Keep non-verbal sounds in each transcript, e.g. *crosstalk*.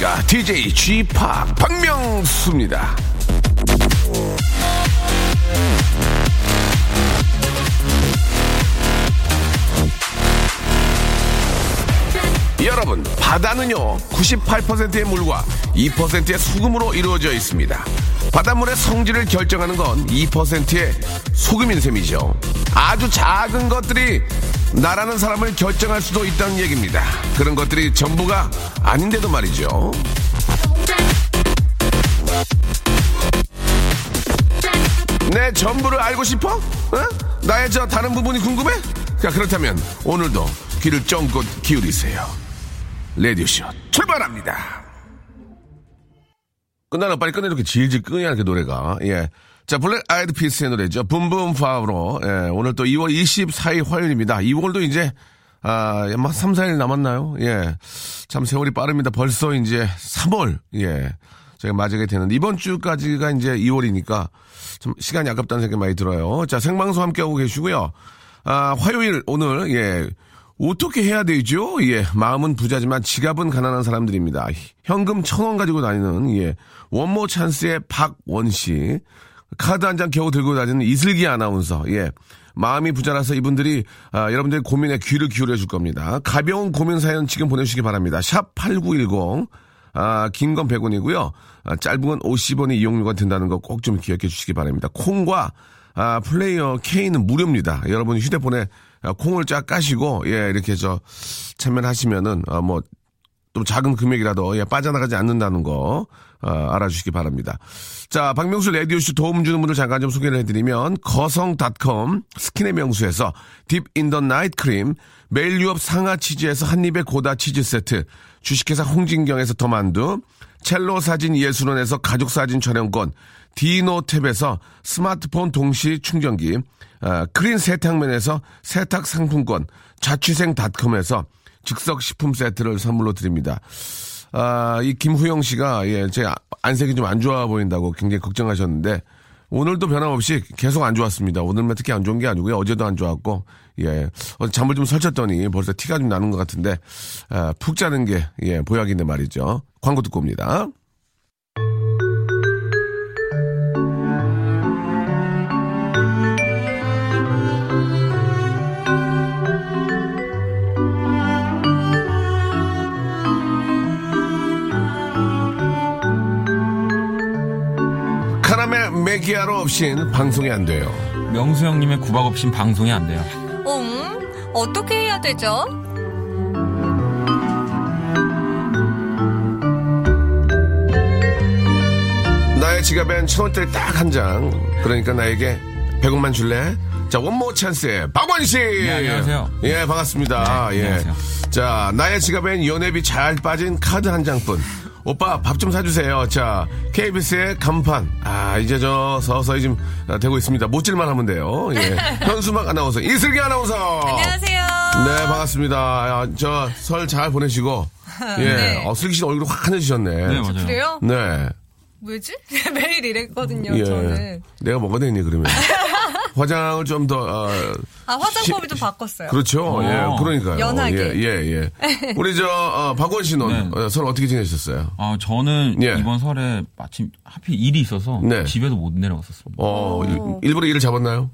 안녕하십니까. DJ g p 박명수입니다. 여러분 바다는요 98%의 물과 2%의 수금으로 이루어져 있습니다. 바닷물의 성질을 결정하는 건 2%의 소금인 셈이죠. 아주 작은 것들이 나라는 사람을 결정할 수도 있다는 얘기입니다 그런 것들이 전부가 아닌데도 말이죠 내 전부를 알고 싶어? 어? 나의 저 다른 부분이 궁금해? 자 그렇다면 오늘도 귀를 쫑긋 기울이세요 레디오쇼 출발합니다. 끝나는 빨리 끝내 이렇게 질질 끄냐 이렇게 노래가 예. 자 Black Eyed Peas의 노래죠. Boom Boom Pow로 예. 오늘 또 2월 24일 화요일입니다. 2월도 이제 아막 3, 4일 남았나요? 예. 참 세월이 빠릅니다. 벌써 이제 3월 예. 제가 맞이게 되는 이번 주까지가 이제 2월이니까 좀 시간이 아깝다는 생각이 많이 들어요. 자 생방송 함께하고 계시고요. 아 화요일 오늘 예. 어떻게 해야 되죠? 예, 마음은 부자지만 지갑은 가난한 사람들입니다. 현금 천 원 가지고 다니는 예 원모 찬스의 박원 씨, 카드 한 장 겨우 들고 다니는 이슬기 아나운서. 예, 마음이 부자라서 이분들이 아, 여러분들의 고민에 귀를 기울여 줄 겁니다. 가벼운 고민 사연 지금 보내주시기 바랍니다. 샵 #8910 아, 긴 건 100원이고요. 아, 짧은 건 50원이 이용료가 된다는 거 꼭 좀 기억해 주시기 바랍니다. 콩과 아, 플레이어 K는 무료입니다. 여러분 휴대폰에 아, 콩을 쫙 까시고 예 이렇게 저 참여하시면은 어, 뭐좀 작은 금액이라도 예, 빠져나가지 않는다는 거 어, 알아주시기 바랍니다. 자 박명수 레디오쇼 도움 주는 분들 잠깐 좀 소개를 해드리면 거성닷컴 스킨의 명수에서 Deep in the Night 크림 매일 유업 상하 치즈에서 한입의 고다 치즈 세트 주식회사 홍진경에서 더만두 첼로 사진 예술원에서 가족 사진 촬영권 디노탭에서 스마트폰 동시 충전기, 아, 크린 세탁면에서 세탁 상품권, 자취생닷컴에서 즉석 식품 세트를 선물로 드립니다. 아, 이 김후영 씨가 예, 제 안색이 좀 안 좋아 보인다고 굉장히 걱정하셨는데 오늘도 변함없이 계속 안 좋았습니다. 오늘만 특히 안 좋은 게 아니고요. 어제도 안 좋았고, 예. 어제 잠을 좀 설쳤더니 벌써 티가 좀 나는 것 같은데, 아, 푹 자는 게, 예, 보약인데 말이죠. 광고 듣고 옵니다. 기아로 없인 방송이 안 돼요. 명수 형님의 구박 없인 방송이 안 돼요. 음, 어떻게 해야 되죠? 나의 지갑엔 천 원짜리 딱 한 장. 그러니까 나에게 100원만 줄래? 자, 원모 찬스의 박원 씨. 네, 안녕하세요. 예, 반갑습니다. 네, 예. 안녕하세요. 자, 나의 지갑엔 연회비 잘 빠진 카드 한 장뿐. 오빠 밥 좀 사주세요. 자, KBS의 간판. 아, 이제 저 서서히 좀 아, 되고 있습니다. 못질만 하면 돼요. 예. *laughs* 현수막 아나운서, 이슬기 아나운서. 안녕하세요. 네, 반갑습니다. 아, 저설 잘 보내시고. *laughs* 예. 네. 어, 슬기 씨 얼굴이 확 환해지셨네. 네, 맞아요. 그래요? 네. 왜지? *laughs* 매일 이랬거든요, 예. 저는. 내가 뭐가 됐니, 그러면? 화장을 좀 더, 어, 아, 화장법을 좀 바꿨어요. 그렇죠. 어. 예, 그러니까요. 연하게. 예, 예, 예. *laughs* 우리 저, 어, 박원 씨는 네. 어, 설 어떻게 지내셨어요? 아, 저는 예. 이번 설에 마침 하필 일이 있어서 네. 집에도 못 내려갔었습니다. 어, 일- 일부러 일을 잡았나요?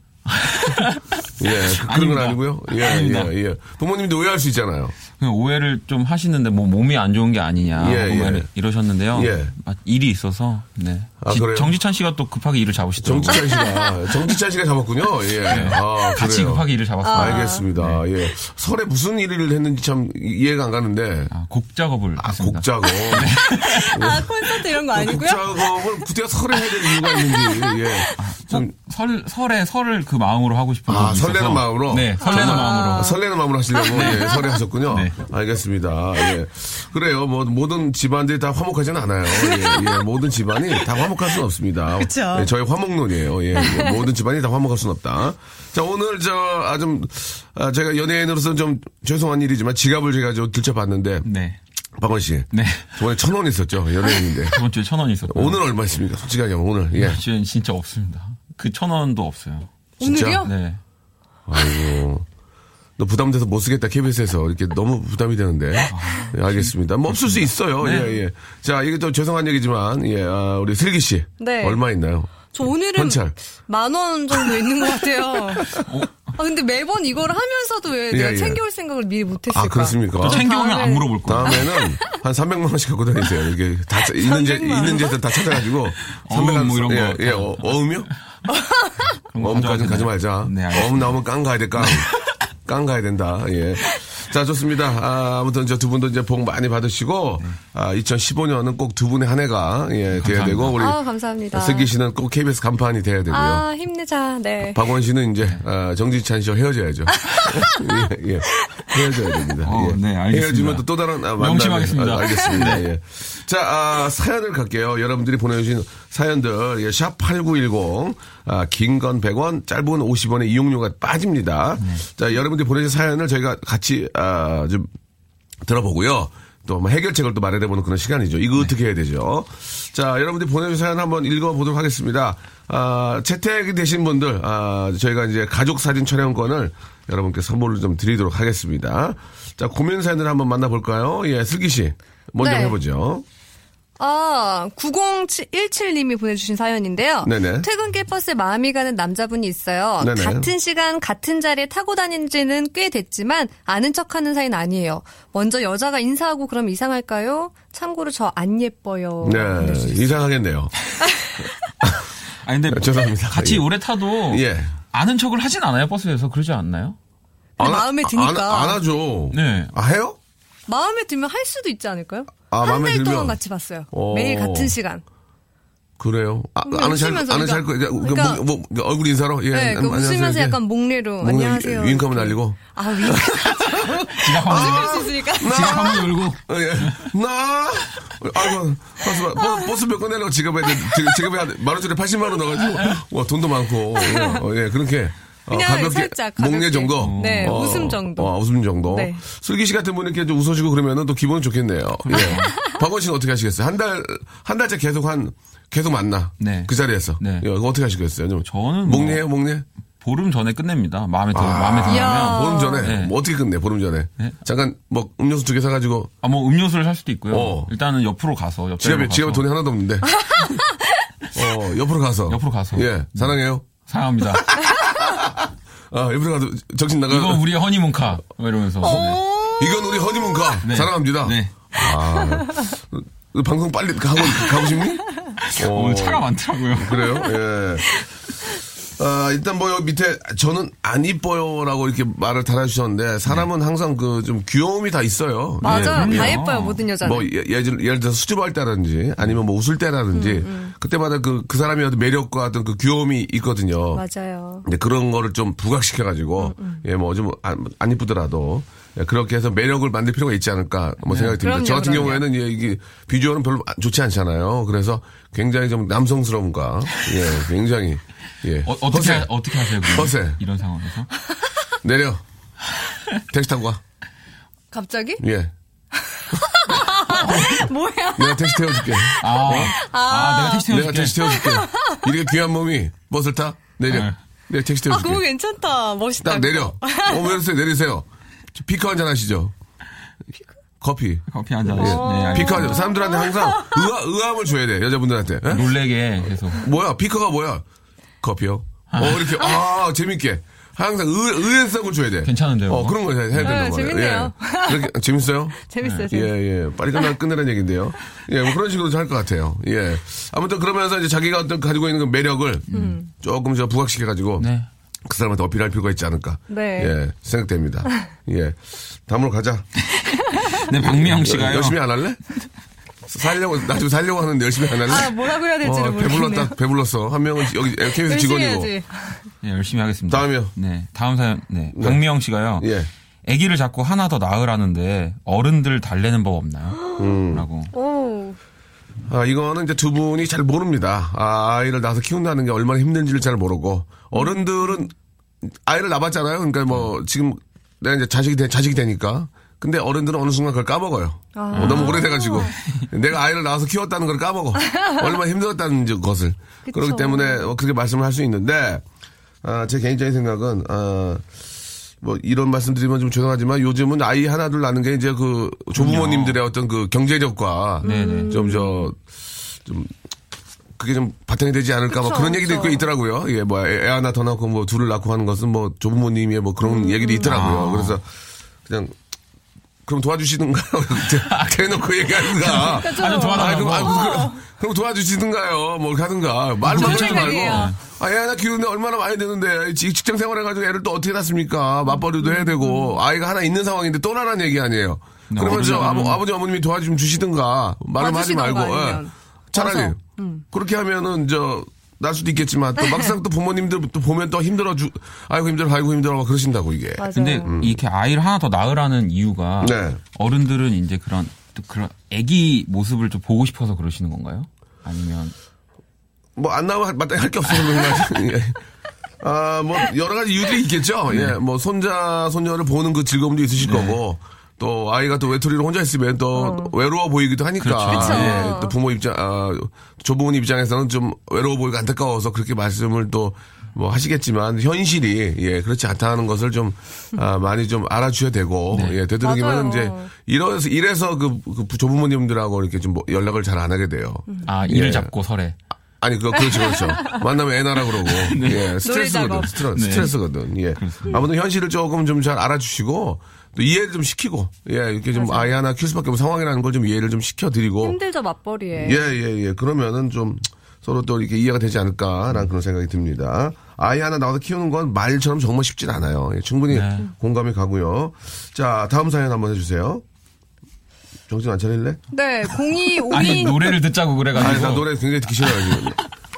예, *laughs* 그, 그런 건 아닙니다. 아니고요. 예, 아닙니다. 예, 예. 부모님도 오해할 수 있잖아요. 그냥 오해를 좀 하시는데 뭐 몸이 안 좋은 게 아니냐 예, 뭐 예. 이러셨는데요. 예. 아, 일이 있어서 네. 아, 지- 그래요? 정지찬 씨가 또 급하게 일을 잡으시더라고요. 정지찬 씨가, *laughs* 정지찬 씨가 잡았군요. 예. 아, 같이 그래요. 급하게 일을 잡았어요. 알겠습니다. 예. 설에 무슨 일을 했는지 참 이해가 안 가는데. 아, 곡 작업을 아. 곡 작업. *laughs* 아, 콘서트 이런 거곡 아니고요? 작업을 구태가 설에 해야 될 이유가 있는지. 예. 좀 설, 설에 설을 그 마음으로 하고 싶은 아, 부분이 설레는 있어서. 마음으로? 네, 설레는 아. 마음으로. 설레는 마음으로 하시려고 예, 설레하셨군요. 네. 알겠습니다. 예. 그래요. 뭐 모든 집안들이 다 화목하지는 않아요. 예, 예. 모든 집안이 다 화목할 수는 없습니다. 그쵸. 예, 저희 화목론이에요. 예, 예. 모든 집안이 다 화목할 수는 없다. 자 오늘 저 아 좀 아, 제가 연예인으로서 좀 죄송한 일이지만 지갑을 제가 좀 들춰봤는데 네. 박원 씨 네. 저번에 천 원 있었죠 연예인인데 저번 주에 천 원이 있었고. 오늘 얼마 있습니까? 솔직하게 오늘 예. 주엔 진짜 없습니다. 그 천 원도 없어요. 진짜? 오늘이요? 네. 아이고. 너 부담돼서 못 쓰겠다, KBS에서. 이렇게 너무 부담이 되는데. 예, 알겠습니다. 뭐 없을 수 있어요. 네. 예, 예. 자, 이게 또 죄송한 얘기지만, 예, 아, 우리 슬기 씨. 네. 얼마 있나요? 저 오늘은. 만 원 정도 있는 것 같아요. *laughs* 아 근데 매번 이걸 하면서도 왜 내가 예, 예. 챙겨올 생각을 미리 못했을까? 아, 그렇습니까? 또 챙겨오면 다음에- 안 물어볼 거예요. 다음에는 한 300만 원씩 갖고 다니세요. 이게 다 짜- 있는 제, 300만 원? 있는 제들 다 찾아가지고. 어음 300만 뭐 이런 예, 거 예, 다. 어, 어음이요? 가져가야 가지? 말자. 네. 어음 나오면 깡 가야 돼, 깡. *laughs* 깡 가야 된다. 예. 자, 좋습니다. 아, 아무튼 저 두 분도 이제 복 많이 받으시고, 아, 2015년은 꼭 두 분의 한 해가, 예, 돼야 감사합니다. 되고, 우리. 아 감사합니다. 슬기 씨는 꼭 KBS 간판이 돼야 되고요. 아 힘내자. 네. 박원 씨는 이제 아, 정지찬 씨와 헤어져야죠. *laughs* 예, 예. 헤어져야 됩니다. 어, 예. 네, 알겠습니다. 헤어지면 또, 또 다른 아, 만남이- 명심하겠습니다. 아, 알겠습니다. *laughs* 예. 자, 아, 사연을 갈게요. 여러분들이 보내주신 사연들 예, 샵 #8910 아, 긴 건 100원, 짧은 건 50원의 이용료가 빠집니다. 자, 여러분들이 보내주신 사연을 저희가 같이 아, 좀 들어보고요. 또 뭐 해결책을 또 마련해보는 그런 시간이죠. 이거 어떻게 해야 되죠? 자, 여러분들이 보내주신 사연 한번 읽어보도록 하겠습니다. 아, 채택이 되신 분들, 아, 저희가 이제 가족 사진 촬영권을 여러분께 선물로 좀 드리도록 하겠습니다. 자, 고민 사연을 한번 만나볼까요? 예, 슬기 씨. 먼저 네. 해보죠. 아, 9017님이 보내주신 사연인데요. 네네. 퇴근길 버스에 마음이 가는 남자분이 있어요. 네네. 같은 시간, 같은 자리에 타고 다닌 지는 꽤 됐지만, 아는 척 하는 사이는 아니에요. 먼저 여자가 인사하고 그럼 이상할까요? 참고로 저 안 예뻐요. 네. 이상하겠네요. *laughs* 아니, 근데 죄송합니다. 같이 예. 오래 타도 예. 아는 척을 하진 않아요, 버스에서. 그러지 않나요? 안 하- 마음에 드니까. 안, 안 하죠. 네. 아, 해요? 마음에 들면 할 수도 있지 않을까요? 아, 한 마음에 달 들면? 동안 같이 봤어요. 어. 매일 같은 시간. 그래요. 아, 아는 잘, 웃으면서 아는 잘, 그러니까- 그러니까, 그러니까- 뭐, 뭐, 얼굴 인사로? 예. 네, 그 안녕하세요. 웃으면서 예. 약간 목례로 목례 안녕하세요. 윙크 한번 이렇게. 날리고. 아, 윙크. 지갑 한번, 있으니까. 지갑 한번 열고. 어, 예. 나, 아이고, 버스, 버, 버스 몇건 내려고 지갑에, 지- 지갑에 한 만원짜리 80만 원 넣어가지고, 와, 돈도 많고, 예, 어, 예, 그렇게. 어, 그냥 가볍게, 살짝 목례 가볍게. 정도? 네, 어, 웃음 정도. 어, 웃음 정도. 네. 슬기 씨 같은 분이 이렇게 좀 웃어주고 그러면은 또 기분은 좋겠네요. 예. *laughs* 박원 씨는 어떻게 하시겠어요? 한 달, 한 달째 계속 한, 계속 만나. 네. 그 자리에서. 네. 예, 어떻게 하시겠어요? 좀 저는 뭐- 목례예요, 목례? 보름 전에 끝냅니다. 마음에 들어, 아. 마음에. 들면. 보름 전에 네. 뭐 어떻게 끝내 보름 전에 네. 잠깐 뭐 음료수 두 개 사가지고 아, 뭐 음료수를 살 수도 있고요. 어. 일단은 옆으로 가서, 옆 지갑에 지갑에 돈이 하나도 없는데 *laughs* 어 옆으로 가서 옆으로 가서. 예 사랑해요 사랑합니다. *laughs* 아 옆으로 가서 정신 나가 이거 우리의 허니문카. 뭐 이러면서. 네. 이건 우리 허니문카 네. 사랑합니다 네. 아 어, 방송 빨리 가고 가고 싶니 어, 오늘 차가 많더라고요. 그래요 예. 아, 일단 뭐 여기 밑에 저는 안 이뻐요라고 이렇게 말을 달아주셨는데 사람은 항상 그 좀 귀여움이 다 있어요. 맞아요. 그럼요. 다 예뻐요, 모든 여자는. 뭐 예, 예를, 예를 들어서 수줍어할 때라든지 아니면 뭐 웃을 때라든지 음, 그때마다 그, 그 사람의 어떤 매력과 어떤 그 귀여움이 있거든요. 맞아요. 근데 그런 거를 좀 부각시켜가지고 음, 예 뭐 좀 안 이쁘더라도 예, 그렇게 해서 매력을 만들 필요가 있지 않을까 뭐 생각이 듭니다. 네. 그럼요, 저 같은 그럼요. 경우에는 예, 이게 비주얼은 별로 안- 좋지 않잖아요. 그래서 굉장히 좀 남성스러움과 예 굉장히 예 어, 어떻게, 허세. 하- 어떻게 하세요? 허세. 이런 상황에서? *laughs* 내려 택시 타고 가. 갑자기? 예 *laughs* 뭐야? 내가 택시 태워줄게. 아, 아, 내가 택시 내가 태워줄게. 택시 태워줄게. 이렇게 귀한 몸이 버스를 타? 내려. 네. 내가 택시 아, 태워줄게. 그거 괜찮다. 멋있다. 딱 내려. 어, 왜 이러세요? 내리세요. 피커 한잔 하시죠. 커피. 커피 한잔 어. 하시 네, 알겠습니다. 피커 한 잔. 사람들한테 항상 의아, 의함을 줘야 돼. 여자분들한테. 예? 놀래게 계속. 뭐야? 피커가 뭐야? 커피요. 어, 이렇게, 아, 재밌게. 항상 의, 의외성을 줘야 돼. 괜찮은데요, 어? 그런 거 해야 해야 된단 네, 말이에요. 재밌네요. 예. 그렇게, 재밌어요? *laughs* 재밌어요, 예, 재밌어요. 예. 빨리 끝나, 끝내라는 얘기인데요. 예, 뭐 그런 식으로 할 것 같아요. 예. 아무튼 그러면서 이제 자기가 어떤 가지고 있는 그 매력을 음. 조금 저 부각시켜가지고 네. 그 사람한테 어필할 필요가 있지 않을까. 네. 예, 생각됩니다. *laughs* 예. 다음으로 가자. *laughs* 네, 박미영 씨가요. 열심히 안 할래? 살려고, 나중에 살려고 하는데 열심히 안 할래? 아, 뭐라고 해야 될지를 어, 모르겠네요. 배불렀다, 배불렀어. 한 명은 여기 KBS 직원이고. 해야지. 네, 열심히 하겠습니다. 다음이요. 네, 다음 사연. 네, 박미영 씨가요. 예. 아기를 자꾸 하나 더 낳으라는데 어른들 달래는 법 없나요? 음. 라고. 오. 아, 이거는 이제 두 분이 잘 모릅니다. 아, 아이를 낳아서 키운다는 게 얼마나 힘든지를 잘 모르고. 어른들은 아이를 낳았잖아요. 그러니까 뭐, 지금 내가 이제 자식이 되, 자식이 되니까. 근데 어른들은 어느 순간 그걸 까먹어요. 어, 너무 오래돼가지고. 내가 아이를 낳아서 키웠다는 걸 까먹어. 얼마나 힘들었다는 것을. 그렇기 때문에 어, 그렇게 말씀을 할 수 있는데, 아, 제 개인적인 생각은, 아, 뭐 이런 말씀 드리면 좀 죄송하지만 요즘은 아이 하나 둘 낳는 게 이제 그 조부모님들의 어떤 그 경제력과. 좀 저 좀 그게 좀 바탕이 되지 않을까 뭐 그쵸, 그런 얘기도. 있고 있더라고요. 예, 뭐 애 하나 더 낳고 뭐 둘을 낳고 하는 것은 뭐 조부모님의 뭐 그런 음. 얘기도 있더라고요. 아. 그래서 그냥 그럼 도와주시든가 *laughs* 대놓고 얘기하든가. 그러니까 좀 아, 좀 도와달라고. 아, 그럼, 아, 그럼, 그럼 도와주시든가요. 뭐 하든가. 말만 하지 말고. 아, 애 하나 키우는데 얼마나 많이 드는데 직- 직장 생활해가지고 애를 또 어떻게 낳습니까? 맞벌이도 해야 음. 되고 아이가 하나 있는 상황인데 또 나라는 얘기 아니에요. 네, 그러면 저 아버, 아버지 어머님이 도와 좀 주시든가 말을 하지 말고 예. 차라리 와서. 그렇게 하면은 저 날 수도 있겠지만 또 막상 또 부모님들 또 보면 또 힘들어 주 아이고 힘들어 아이고 힘들어 막 그러신다고 이게 맞아요. 근데 이렇게 아이를 하나 더 낳으라는 이유가 네. 어른들은 이제 그런 또 그런 아기 모습을 좀 보고 싶어서 그러시는 건가요? 아니면 뭐 안 나오면 마땅히 할 게 없어서 그런 거지. *laughs* 예. 아, 뭐 여러 가지 이유들이 있겠죠. 예, 뭐 손자 손녀를 보는 그 즐거움도 있으실 거고. 또 아이가 또 외톨이로 혼자 있으면 또 외로워 보이기도 하니까 그렇죠. 예, 또 부모 입장 아, 조부모님 입장에서는 좀 외로워 보이고 안타까워서 그렇게 말씀을 또 뭐 하시겠지만 현실이 예 그렇지 않다는 것을 좀 아, 많이 좀 알아주셔야 되고 예 되도록이면. 이제 이래서 이래서 그, 그 조부모님들하고 이렇게 좀뭐 연락을 잘 안 하게 돼요. 아 이를 예. 잡고 설에 아니, 그거, 그렇죠, 그렇죠. *laughs* 만나면 애나라 그러고. 예, 스트레스거든. 작업. 스트레스, 스트레스거든. 예. 아무튼 현실을 조금 좀 잘 알아주시고, 또 이해를 좀 시키고, 예, 이렇게 좀 아이 하나 키울 수밖에 없는 상황이라는 걸 좀 이해를 좀 시켜드리고, 힘들죠 맞벌이에. 예, 예, 예. 그러면은 좀 서로 또 이렇게 이해가 되지 않을까라는 그런 생각이 듭니다. 아이 하나 나와서 키우는 건 말처럼 정말 쉽진 않아요. 예, 충분히 네. 공감이 가고요. 자, 다음 사연 한번 해주세요. 정신 안 차릴래? 네, 0252 *laughs* 아니 노래를 듣자고 그래가지고 아니, 나 노래 굉장히 듣기 싫어요.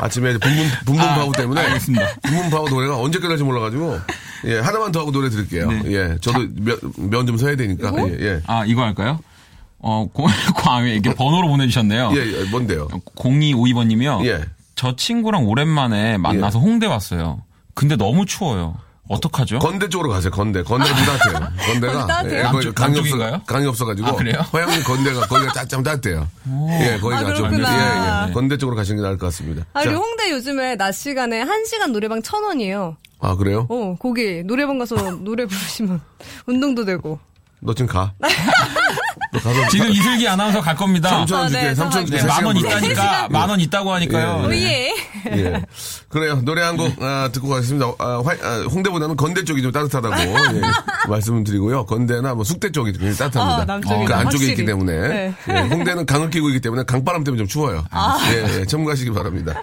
아침에 분분, 분분파우 때문에. 알겠습니다. 분분파우 노래가 언제 끝날지 몰라가지고. 예, 하나만 더 하고 노래 들을게요. 네. 예, 저도 면 좀 서야 되니까. 예, 예. 아 이거 할까요? 어 고, *laughs* 광에 이게 번호로 보내주셨네요. 예, 예, 뭔데요? 0252번님이요. 예. 저 친구랑 오랜만에 만나서 홍대 왔어요. 근데 너무 추워요. 어떡하죠? 건대 쪽으로 가세요, 건대. *laughs* 건대가 좀 따뜻해요. 건대가. 따뜻해요? 예, 거기 강이 없어, 남쪽인가요? 강이 없어가지고. 아, 그래요? 허양리 건대가, 거기가 *laughs* 짜- 좀 따뜻해요. 예, 거기가 아, 좀. 그렇구나. 예, 예. 건대 쪽으로 가시는 게 나을 것 같습니다. 아, 자, 그리고 홍대 요즘에 낮 시간에 1 시간 노래방 천 원이에요. 아, 그래요? 어, 거기 노래방 가서 노래 부르시면 *laughs* 운동도 되고. 너 지금 가. *laughs* 너 가서. 지금 이슬기 아나운서 갈 겁니다. 3천 원 아, 줄게, 네, 3천 원 줄게. 네, 만원세 시간 있다니까 만 원 있다고 하니까요. 예, 네. 예. 그래요. 노래 한곡 아, 듣고 가겠습니다. 아, 화- 아, 홍대보다는 건대 쪽이 좀 따뜻하다고 예, 말씀을 드리고요. 건대나 뭐 숙대 쪽이 굉장히 따뜻합니다. 아, 남쪽이다, 그 안쪽에 확실히. 있기 때문에 네. 예, 홍대는 강을 끼고 있기 때문에 강바람 때문에 좀 추워요. 예, 예, 첨가하시기 바랍니다.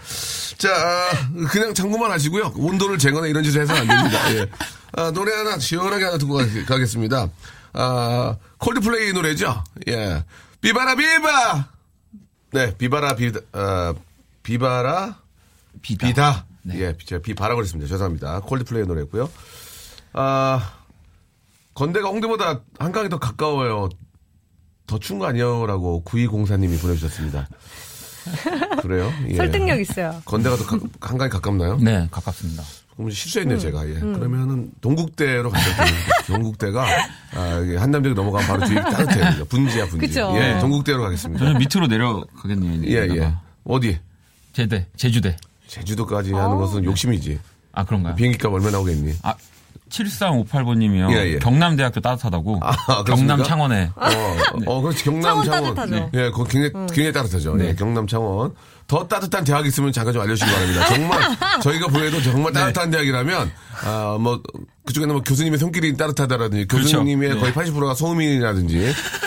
자, 아, 그냥 참고만 하시고요. 온도를 재거나 이런 짓을 해서는 안 됩니다. 예. 아, 노래 하나 시원하게 하나 듣고 가, 가겠습니다. 아, 콜드플레이 노래죠. 예. 비바라 비바. 네, 비바라 비다. 아, 비바라 비다. 비다. 네. 예, 제가 비바라고 그랬습니다. 죄송합니다. 콜드플레이 노래고요. 아, 건대가 홍대보다 한강이 더 가까워요. 더 추운 거 아니에요라고 9204님이 보내주셨습니다. 그래요? 예. 설득력 있어요. 건대가 더 가- 한강이 가깝나요? 네, 가깝습니다. 그럼 실수했네요, 제가. 예. 그러면은 동국대로 갔어요. *laughs* 동국대가 아, 한남대로 넘어가면 바로 뒤에 따뜻해요. 분지야, 분지. 그쵸. 예, 동국대로 가겠습니다. 저는 밑으로 내려가겠네요. 예, 예. 어디? 제대, 제주대. 제주도까지 하는 것은 욕심이지. 아, 그런가요? 비행기값 얼마 나오겠니? 아, 7358번님이요. 예, 예. 경남대학교 따뜻하다고. 아? 경남 창원에. 어, 어, 그렇지. 경남 창원 창원. 따뜻하죠. 예, 거 굉장히, 굉장히 따뜻하죠. 예, 경남 창원. 더 따뜻한 대학 있으면 잠깐 좀 알려주시기 바랍니다. 정말, *laughs* 저희가 보여도 정말 따뜻한 대학이라면, 아, 뭐, 그쪽에는 뭐 교수님의 손길이 따뜻하다라든지, 그렇죠. 교수님의 네. 거의 80%가 소음인이라든지,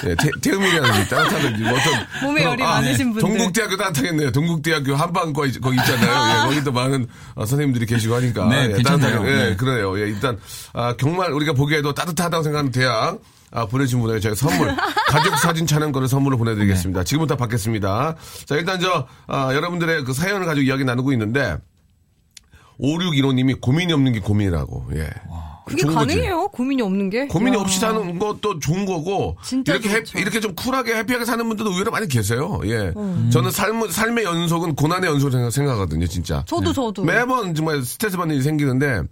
예, 태, 태음인이라든지, 따뜻하다든지, 뭐 어떤. 몸에 열이 많으신 분들. 동국대학교 따뜻하겠네요. 동국대학교 한방과 있- 거기 있잖아요. 예, *laughs* 거기도 많은 어, 선생님들이 계시고 하니까. 네, 예. 따뜻하게, 예, 네. 그래요. 예, 일단, 아, 정말 우리가 보기에도 따뜻하다고 생각하는 대학, 아, 보내주신 분에게 저희 선물, *laughs* 가족 사진 촬영권을 선물로 보내드리겠습니다. 지금부터 받겠습니다. 자, 일단 저, 아, 여러분들의 그 사연을 가지고 이야기 나누고 있는데, 5615님이 고민이 없는 게 고민이라고, 예. 그게 좋은 거지. 가능해요? 고민이 없는 게? 고민이 야. 없이 사는 것도 좋은 거고 진짜 이렇게 해. 이렇게 좀 쿨하게 해피하게 사는 분들도 의외로 많이 계세요. 예, 음. 저는 삶 삶의 연속은 고난의 연속을 생각- 생각하거든요, 진짜. 저도 저도. 매번 정말 스트레스 받는 일이 생기는데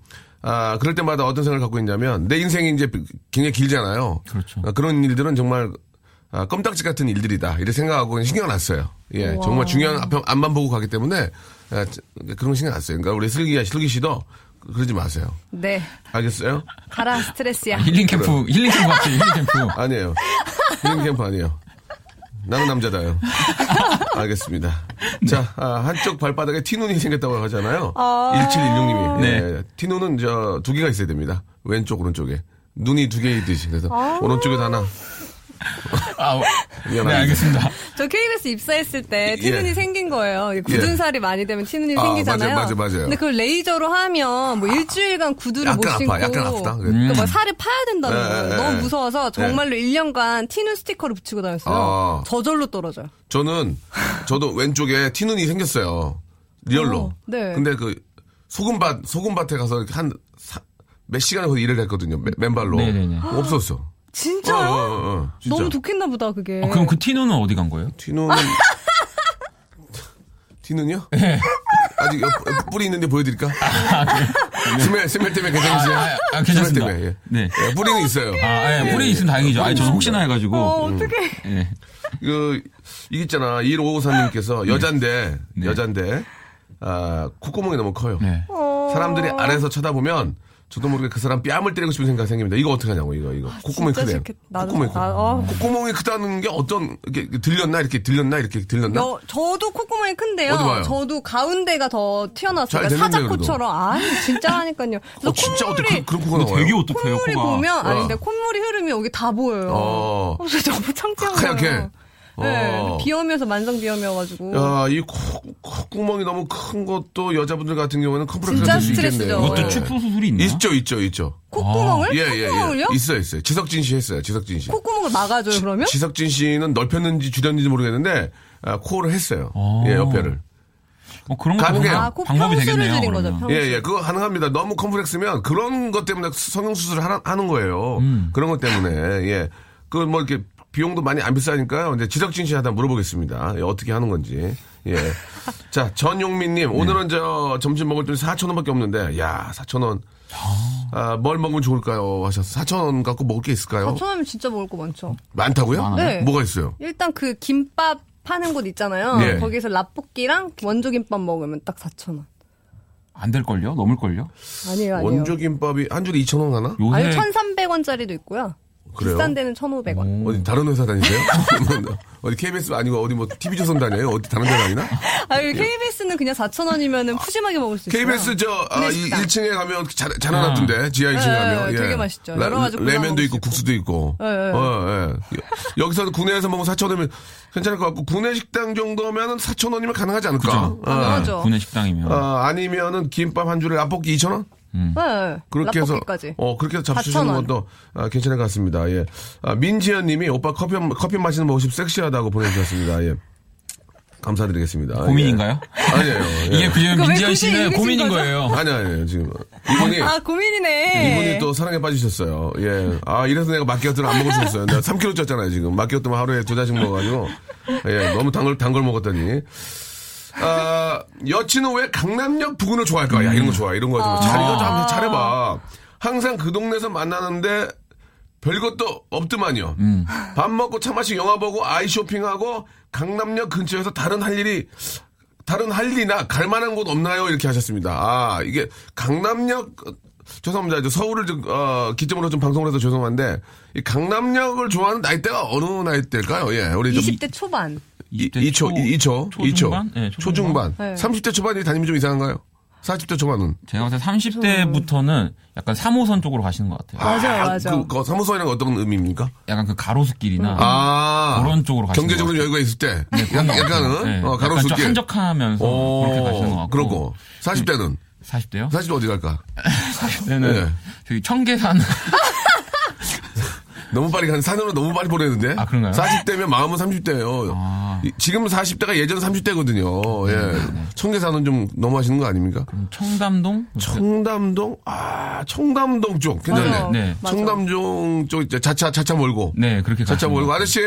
아 그럴 때마다 어떤 생각을 갖고 있냐면 내 인생이 이제 굉장히 길잖아요. 그렇죠. 아, 그런 일들은 정말 아, 껌딱지 같은 일들이다 이렇게 생각하고 그냥 신경 안 썼어요. 예, 정말 중요한 앞, 앞만 보고 가기 때문에 아, 저- 그런 거 신경 안 써요. 그러니까 우리 슬기야 슬기 씨도 그러지 마세요. 네. 알겠어요? 가라 스트레스야. 힐링 캠프, 힐링 캠프 같죠, 힐링 캠프. 아니에요. 힐링 캠프 아니에요. 나는 남자다요. *laughs* 알겠습니다. 자, 아, 한쪽 발바닥에 티눈이 생겼다고 하잖아요. 1716님이. 네. 티눈은 저 두 개가 있어야 됩니다. 왼쪽, 오른쪽에. 눈이 두개 있듯이. 그래서 오른쪽에도 하나. 아, 네, 미안합니다. 알겠습니다. 저 KBS 입사했을 때 예. 티눈이 생긴 거예요. 이게 굳은 살이 많이 되면 티눈이 아, 생기잖아요. 맞아요, 맞아요, 맞아요. 근데 그걸 레이저로 하면 뭐 일주일간 구두를 못 아파, 신고 약간 아프다. 그래. 그러니까 뭐 살을 파야 된다는 예, 거예요. 예, 예. 너무 무서워서 정말로 1년간 티눈 스티커를 붙이고 다녔어요. 아. 저절로 떨어져요. 저는, 저도 왼쪽에 티눈이 생겼어요. real로. 어, 네. 근데 그 소금밭, 소금밭에 가서 이렇게 한, 사- 몇 시간을 일을 했거든요. 맨- 맨발로. 네네네. 없었어. 진짜요? 어, 어, 어, 진짜. 너무 독했나 보다 그게. 어, 그럼 그 티노는 어디 간 거예요? 티눈은 *laughs* 티눈요? 아직 옆, 옆 뿌리 있는데 보여드릴까? 스멜 스멜 때문에 괜찮으세요? 아, 아, 아, 괜찮습니다. 스멜 때문에, 예. 네. 예, 뿌리는 있어요. 아, 예, 뿌리 있으면 다행이죠. 아니, 저는 혹시나 해가지고. 어, 어떡해. 예. 그 이게 있잖아 1553님께서 여잔데 네. 여잔데 아 콧구멍이 너무 커요. 네. 사람들이 아래서 쳐다보면 저도 모르게 그 사람 뺨을 때리고 싶은 생각이 생깁니다. 이거 어떻게 하냐고 이거 이거 콧구멍이 진짜 크대. 콧구멍이 크. 나- 어. 콧구멍이 크다는 게 어떤 이렇게 들렸나 이렇게 들렸나 이렇게 들렸나? 여- 저도 콧구멍이 큰데요. 어디 봐요? 저도 가운데가 더 튀어나왔어요. 잘 그러니까 사자코처럼. 아니, 진짜 하니까요. *laughs* 어, 진짜 어떻게 콧물이, 그- 그런 코가 나와요? 되게 어떡해요, 콧물이 코가. 보면, 아니, 어. 근데 콧물이 흐르면 여기 다 보여요. 어. 그래서 너무 창피한 하얗게? 거예요. 네, 어. 비염이어서 만성 비염이어가지고. 야, 이 코, 콧구멍이 너무 큰 것도 여자분들 같은 경우에는 컴플렉스가 진짜 될수 스트레스죠. 있겠네요. 그것도 예. 축소 수술이 있나요? 있죠, 있죠, 있죠. 콧구멍을? 예, 예, 콧구멍을요? 예. 있어요, 있어요. 지석진 씨 했어요, 지석진 씨. 콧구멍을 막아줘요, 그러면? 지석진 씨는 넓혔는지 줄였는지 모르겠는데, 아, 코를 했어요. 어. 예, 옆에를. 어, 그런 거 가능해요. 아, 코 방법이 되겠네요. 줄인 거죠. 예, 예, 그거 가능합니다. 너무 컴플렉스면 그런 것 때문에 성형 수술을 하나, 하는 거예요. 음. 그런 것 때문에, 예. 그 뭐 이렇게 비용도 많이 안 비싸니까요. 이제 지석진 씨 하다 물어보겠습니다. 예, 어떻게 하는 건지. 예. *laughs* 자, 전용민님, 네. 오늘은 저 점심 먹을 돈이 4,000원밖에 없는데, 야 4,000원. 아, 뭘 먹으면 좋을까요? 하셨어. 4,000원 갖고 먹을 게 있을까요? 4천 원이면 진짜 먹을 거 많죠. 많다고요? 네. 뭐가 있어요? 일단 그 김밥 파는 곳 있잖아요. 네. 거기서 라볶이랑 원조김밥 먹으면 딱 4천 원. 안 될걸요? 넘을걸요? 아니에요, 아니에요. 원조김밥이 한 줄에 2,000원 가나? 요새 아니, 1,300원짜리도 있고요. 그래요? 비싼 데는 1,500원. 어디 다른 회사 다니세요? *laughs* 어디 KBS 아니고 어디 뭐 TV조선 다녀요? 어디 다른 데 다니나? *laughs* 아유, KBS는 그냥 4,000원이면은 푸짐하게 먹을 수 있어요. KBS 저 아, 이 구내식당. 1층에 가면 잘 잘해놨던데 지하 2층에 네, 가면 예. 되게 맛있죠. 라- 여러 가지 먹을 있고 수 있고. 국수도 있고. 네, 네. 어, 예. 여기서 구내에서 먹으면 4천 원이면 괜찮을 것 같고 구내 식당 정도면은 4천 원이면 가능하지 않을까? 그죠. 어. 가능하죠. 구내 식당이면. 어, 아니면은 김밥 한 줄에 라볶이 2천 원? 네, 그렇게 해서. 어 그렇게 해서 잡수시는 4,000원. 것도 아, 괜찮을 것 같습니다. 예. 아, 민지연님이 오빠 커피 커피 마시는 모습 섹시하다고 보내주셨습니다. 예. 감사드리겠습니다. 고민인가요? 예. 아니에요. *laughs* 예. 이게 그왜 민지현 굳이 씨는 고민인 거죠? 거예요. 아니 아니에요 지금 이분이 아, 고민이네. 이분이 또 사랑에 빠지셨어요. 예. 아 이래서 내가 마키아토를 안 먹을 수 없어요. 내가 3kg 쪘잖아요 지금. 마키아토만 하루에 두 잔씩 먹어가지고 예 너무 단 걸 단 걸 먹었더니. 아, 여친은 왜 강남역 부근을 좋아할까? 야, 이런 거 좋아. 이런 거 좀. 잘, 이거 좀 잘해봐. 항상 그 동네에서 만나는데 별것도 없더만요. 밥 먹고 차 마시고 영화 보고 아이 쇼핑하고 강남역 근처에서 다른 할 일이 다른 할 일이나 갈 만한 곳 없나요? 이렇게 하셨습니다. 아, 이게 강남역 어, 죄송합니다. 이제 서울을 좀, 어, 기점으로 좀 방송을 해서 죄송한데, 이 강남역을 좋아하는 나이대가 어느 나이대일까요? 예, 우리 좀. 20대 초반. 이, 20대 2초, 2초, 2초. 초중반? 네, 초중반. 초중반. 네. 30대 초반이 다니면 좀 이상한가요? 40대 초반은. 제가 봤을 때 30대부터는 약간 3호선 쪽으로 가시는 것 같아요. 맞아요, 맞아요. 그, 그 사무소에는 어떤 의미입니까? 약간 그 가로수길이나 아. 그런 쪽으로 가시는 경제적으로 것 여유가 있을 때. 그런 것 약, 같아요. 약간은, 네, 어, 약간 좀 가로수길. 한적하면서 그렇게 가시는 것 같고. 그렇고. 40대는? 40대요? 40대 어디 갈까? 40대는 네. 저기 청계산 *laughs* 너무 빨리 간 산으로 너무 빨리 보내는데. 아, 그런가요? 40대면 마음은 30대예요. 아. 지금 40대가 예전 30대거든요. 예. 청계산은 좀 너무하시는 거 아닙니까? 청담동? 청담동 아 청담동 쪽 괜찮네. 네. 청담동 쪽 이제 자차 자차 몰고 네, 그렇게 자차 몰고 아저씨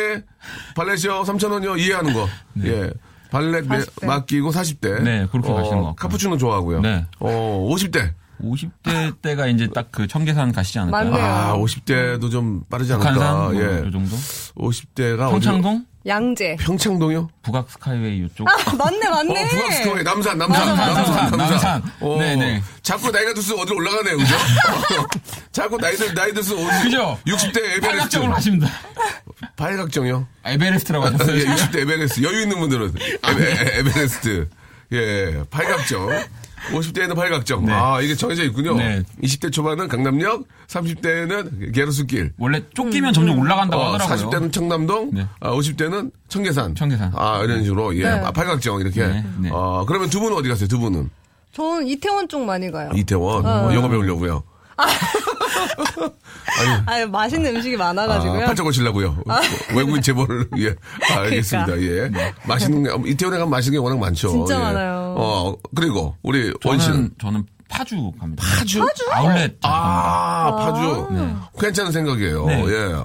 발렛이요 3천 원이요 이해하는 거. 예. 발렛 매- 40대. 맡기고 40대. 네, 그렇게 가시는 것 같고요. 카푸치노 좋아하고요. 네. 어 50대. 50대 때가 이제 딱 그 청계산 가시지 않을까요? 맞네요. 아 50대도 좀 빠르지 않을까. 북한산 뭐 예. 요 정도? 50대가 평창동? 양재. 평창동이요? 북악 스카이웨이 요쪽? 아, 맞네, 맞네. 어, 북악스토리 남산, 남산, 맞아, 남산, 남산, 남산. 어, 네네. 자꾸 나이가 들수록 어디로 올라가네요, 그죠? *laughs* 자꾸 나이 들, 나이 들수록 어디, 그죠? 60대 에베레스트. 팔각정으로 가십니다. 팔각정이요? 에베레스트라고 예, 하셨어요. 60대 에베레스트. 여유 있는 분들은 에베, 에베레스트. 예, 팔각정. 50대에는 팔각정. 네. 아, 이게 정해져 있군요. 네. 20대 초반은 강남역, 30대는 게르스길. 원래 쫓기면 점점 올라간다고 어, 하더라고요. 40대는 청담동, 네. 아, 50대는 청계산. 청계산. 아, 이런 식으로. 예. 네. 아, 팔각정, 이렇게. 네, 네. 어, 그러면 두 분은 어디 가세요, 두 분은? 저는 이태원 쪽 많이 가요. 이태원. 어, 영어 배우려고요. 아, *laughs* 맛있는 음식이 많아가지고요. 아, 팔자 고치려고요. 외국인 재벌을, 예. 아, *laughs* 알겠습니다. 예. 맛있는, 게, 이태원에 가면 맛있는 게 워낙 많죠. 진짜 예. 많아요. 어, 그리고, 우리 원 씨는. 저는, 저는 파주 갑니다. 파주? 아울렛. 아, 파주. 괜찮은 생각이에요. 네. 예.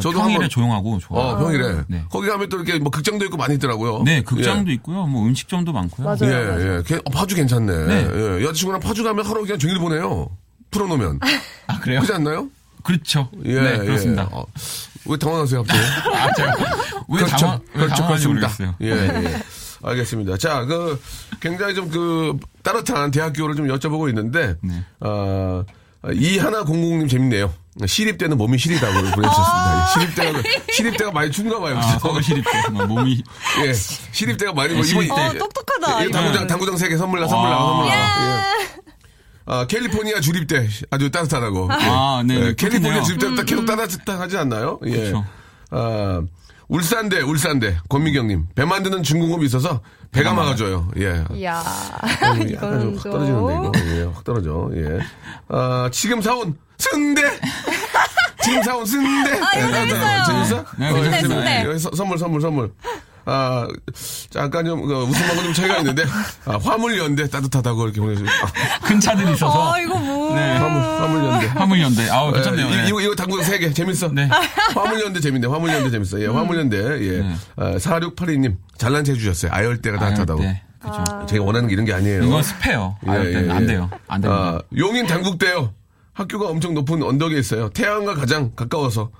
저도 평일에 한번. 조용하고 좋아요. 어, 평일에. 네. 거기 가면 또 이렇게 뭐 극장도 있고 많이 있더라고요. 네, 극장도 있고요. 뭐 음식점도 많고요. 맞아요. 예, 예. 예. 걔- 어, 파주 괜찮네. 네. 예. 여자친구랑 파주 가면 하루 그냥 종일 보내요. 풀어놓으면. 아, 그래요? 그렇지 않나요? 그렇죠. 예. 네, 그렇습니다. 예. 어, 왜 당황하세요, 갑자기? *laughs* 아, 제가 왜 그렇죠. 당황, 왜 그렇죠. 당황하는지 그렇습니다. 모르겠어요. 예, 예. 알겠습니다. 자, 그, 굉장히 좀 그, 따뜻한 대학교를 좀 여쭤보고 있는데, 네. 어, 이하나 공공님 재밌네요. 시립 때는 몸이 시리다고 보내주셨습니다. 예, 시립 때가, 시립 때가 많이 춥가 봐요. 아? 서울 시립대. 뭐 몸이. *laughs* 예. 시립 때가 많이, 뭐, 시립 이거- 때. 어, 똑똑하다. 예. 당구장, 당구장 세개 선물 나, 선물 나, 와. 선물 나. 예. 아, 캘리포니아 주립대 아주 따뜻하다고. 아, 네, 예, 캘리포니아 그렇겠네요. 주립대 딱 계속 따뜻하지 않나요? 예. 그렇죠. 아, 울산대, 울산대, 권미경님. 배 만드는 중공업이 있어서 배가 막아줘요. 예. 이야. *laughs* 좀확 좀. 떨어지는데, 이거. 예, 확 떨어져. 예. 아, 지금 사온 승대! 지금 사온 승대! 아, 이거 예, 재밌어요. 재밌어? 네, 어. 승대. 예, 서- 선물, 선물, 선물. 아, 잠깐 좀, 그, 웃음하고 좀 차이가 있는데, 아, 화물연대 따뜻하다고 이렇게 보내주세요. 아, 큰 차들이 있어서. 아, 이거 뭐. 네. 화물, 화물연대. 화물연대. 아우, 괜찮네요. 예, 네. 이거, 이거 당구 세 개. 재밌어. 네. 화물연대 재밌네. 화물연대 재밌어. 예, 화물연대. 예. 네. 아, 4682님, 잘난 체 해주셨어요. 아열대가 따뜻하다고. 네. 그죠. 제가 원하는 게 이런 게 아니에요. 이건 습해요. 예, 아유, 예, 안 예. 돼요. 안 됩니다. 아, 용인 당국대요. 학교가 엄청 높은 언덕에 있어요. 태양과 가장 가까워서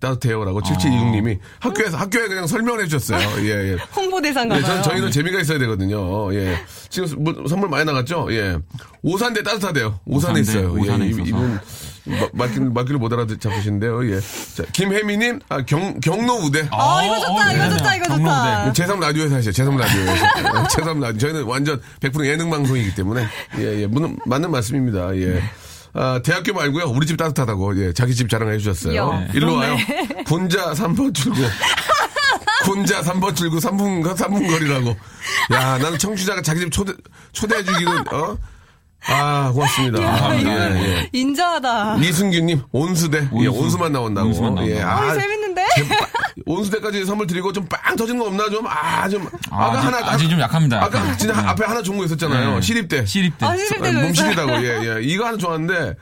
따뜻해요라고 7726님이 학교에서 학교에 그냥 설명을 해주셨어요. 예, 예. 홍보대사인가 예, 봐요. 전, 저희는 재미가 있어야 되거든요. 예. 지금 뭐- 선물 많이 나갔죠? 예. 오산대 따뜻하대요. 오산에 오산대, 있어요. 오산에 예, 이- 있어서. 이분, 마- 말귀를, 말귀를 못 알아잡으시는데요. 예. 자, 김혜미님, 아, 경, 경로 우대. 아, 이거 좋다, 이거 좋다, 이거 좋다. 제3 라디오에서 하시죠. 제3 라디오에서. *laughs* 제3 라디오. 저희는 완전 100% 예능 방송이기 때문에. 예, 예. 물론 맞는 말씀입니다. 예. 아, 대학교 말고요. 우리 집 따뜻하다고. 예. 자기 집 자랑해 주셨어요. 이야, 일로 와요. 군자 3번 출구. 군자 3번 출구 3분, 3분 거리라고. 야, 나는 청취자가 자기 집 초대, 초대해 주기는, 어? 아, 고맙습니다. 아, 이거 예, 예. 인자하다. 이승규님, 온수대. 예, 온수. 온수만 나온다고. 온수만 나온다고. 예, 어, 재밌는데? 온수대까지 선물 드리고 좀 빵 터진 거 없나 좀, 아, 좀. 아, 아직- 하나. 아직 좀 약합니다. 아까 약간. 진짜 네. 앞에 하나 좋은 거 있었잖아요. 네. 시립대. 시립대. 아, 시립대. 아, 도 몸시리다고, 예, 예. 이거 하나 좋았는데,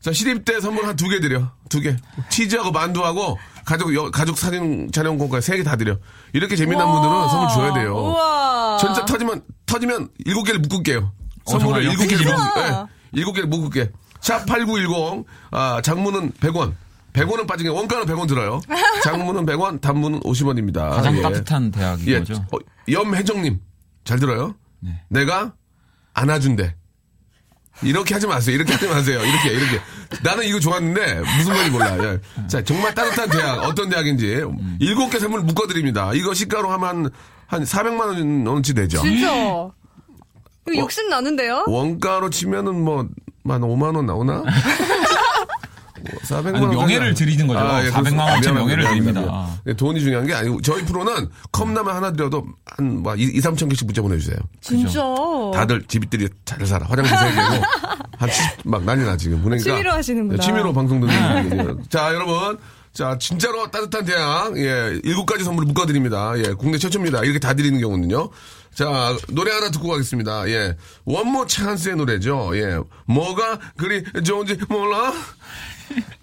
자, 시립대 선물 한 두 개 드려. 두 개. 치즈하고 만두하고, 가족, 여- 가족 사진 촬영 공까지 세 개 다 드려. 이렇게 재미난 분들은 선물 줘야 돼요. 우와. 전자 터지면, 터지면 일곱 개를 묶을게요. 선물을 정말요? 일곱? 묶, 예, 일곱 개를 묶을게. 샵8910, 아, 장문은 100원. 100원은 빠진 게 원가는 100원 들어요. 장문은 100원, 단문은 50원입니다. 가장 따뜻한 대학인 예. 거죠. 어, 염혜정님, 잘 들어요? 네. 내가 안아준대. 이렇게 하지 마세요. 이렇게 하지 마세요. 이렇게, 이렇게. 나는 이거 좋았는데, 무슨 말인지 몰라. 예. 자, 정말 따뜻한 대학, 어떤 대학인지, 일곱 개 선물 묶어드립니다. 이거 시가로 하면 한 400만 원치 되죠. 진짜. 어. 이거 욕심 나는데요? 원가로 치면은 뭐, 만 5만 원 나오나? *laughs* 400만 아니, 원. 명예를 드리는 거죠. 400만 원치 명예를 드립니다. 예, 돈이 중요한 게 아니고, 저희 프로는 컵라면 하나 드려도 한, 뭐, 2, 3천 개씩 문자 보내주세요. 진짜. 다들 집들이 잘 살아. 화장실 세 개고 한 70, 막 난리 나 지금. 보내니까. 취미로 하시는구나. 네, 취미로 방송 듣는 분들이에요. 자, 여러분. 자, 진짜로 따뜻한 태양, 예, 일곱 가지 선물을 묶어드립니다. 예, 국내 최초입니다. 이렇게 다 드리는 경우는요. 자, 노래 하나 듣고 가겠습니다. 예, 원모 찬스의 노래죠. 예, 뭐가 그리 좋은지 몰라?